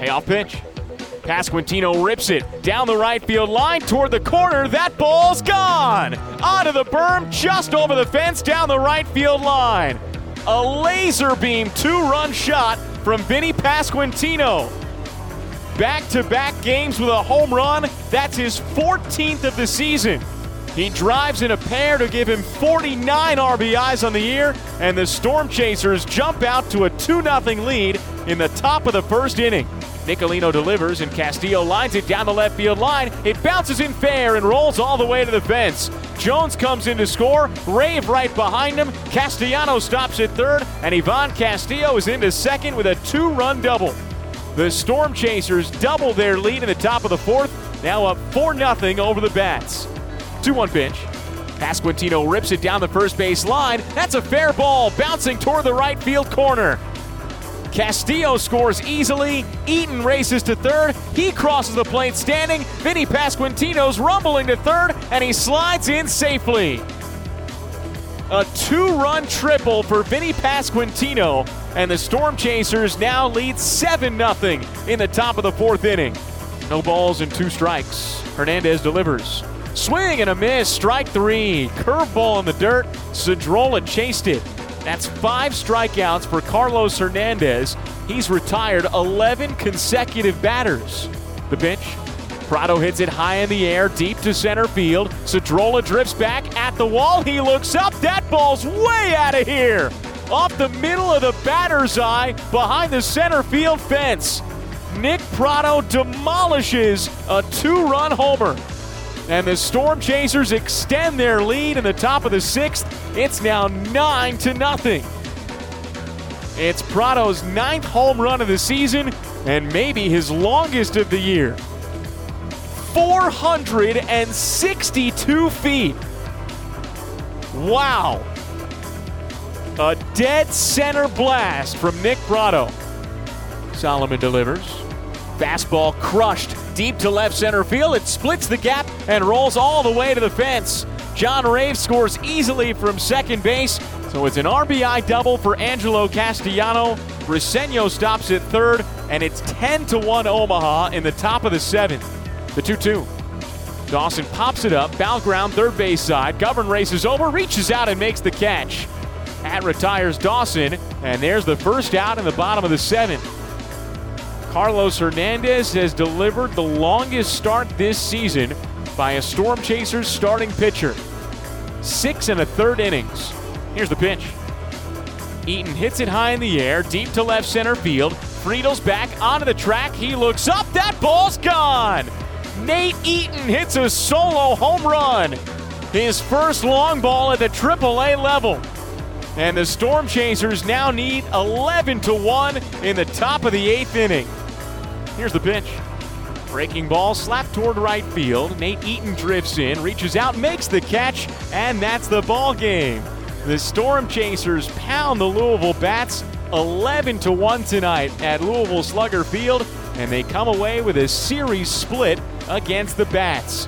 Payoff pitch. Pasquantino rips it down the right field line toward the corner. That ball's gone! Onto the berm, just over the fence, down the right field line. A laser beam two run shot from Vinnie Pasquantino. Back to back games with a home run. That's his 14th of the season. He drives in a pair to give him 49 RBIs on the year, and the Storm Chasers jump out to a 2 0 lead in the top of the first inning. Nicolino delivers, and Castillo lines it down the left field line. It bounces in fair and rolls all the way to the fence. Jones comes in to score, Rave right behind him. Castellano stops at third, and Ivan Castillo is into second with a two run double. The Storm Chasers double their lead in the top of the fourth, now up 4 0 over the Bats. 2 1 pitch. Pasquantino rips it down the first base line. That's a fair ball, bouncing toward the right field corner. Castillo scores easily. Eaton races to third. He crosses the plate standing. Vinnie Pasquantino's rumbling to third, and he slides in safely. A two run triple for Vinnie Pasquantino, and the Storm Chasers now lead 7 0 in the top of the fourth inning. No balls and two strikes. Hernandez delivers. Swing and a miss, strike three. Curveball in the dirt. Cedrola chased it. That's five strikeouts for Carlos Hernandez. He's retired 11 consecutive batters. The bench. Pratto hits it high in the air, deep to center field. Cedrola drifts back at the wall. He looks up. That ball's way out of here. Off the middle of the batter's eye, behind the center field fence. Nick Pratto demolishes a two run homer. And the Storm Chasers extend their lead in the top of the sixth. It's now 9 to nothing. It's Pratto's ninth home run of the season and maybe his longest of the year. 462 feet. Wow. A dead center blast from Nick Pratto. Solomon delivers. Fastball crushed deep to left center field. It splits the gap and rolls all the way to the fence. John Rave scores easily from second base, so it's an RBI double for Angelo Castellano. Briseño stops at third, and it's 10 to 1 Omaha in the top of the seventh. The 2 2. Dawson pops it up, foul ground, third base side. Govern races over, reaches out, and makes the catch. At retires Dawson, and there's the first out in the bottom of the seventh. Carlos Hernandez has delivered the longest start this season by a Storm Chasers starting pitcher. Six and a third innings. Here's the pitch. Eaton hits it high in the air, deep to left center field. Friedl's back onto the track. He looks up. That ball's gone. Nate Eaton hits a solo home run. His first long ball at the AAA level. And the Storm Chasers now need 11 to 1 in the top of the eighth inning. Here's the pitch. Breaking ball slapped toward right field. Nate Eaton drifts in, reaches out, makes the catch, and that's the ball game. The Storm Chasers pound the Louisville Bats 11 to 1 tonight at Louisville Slugger Field, and they come away with a series split against the Bats.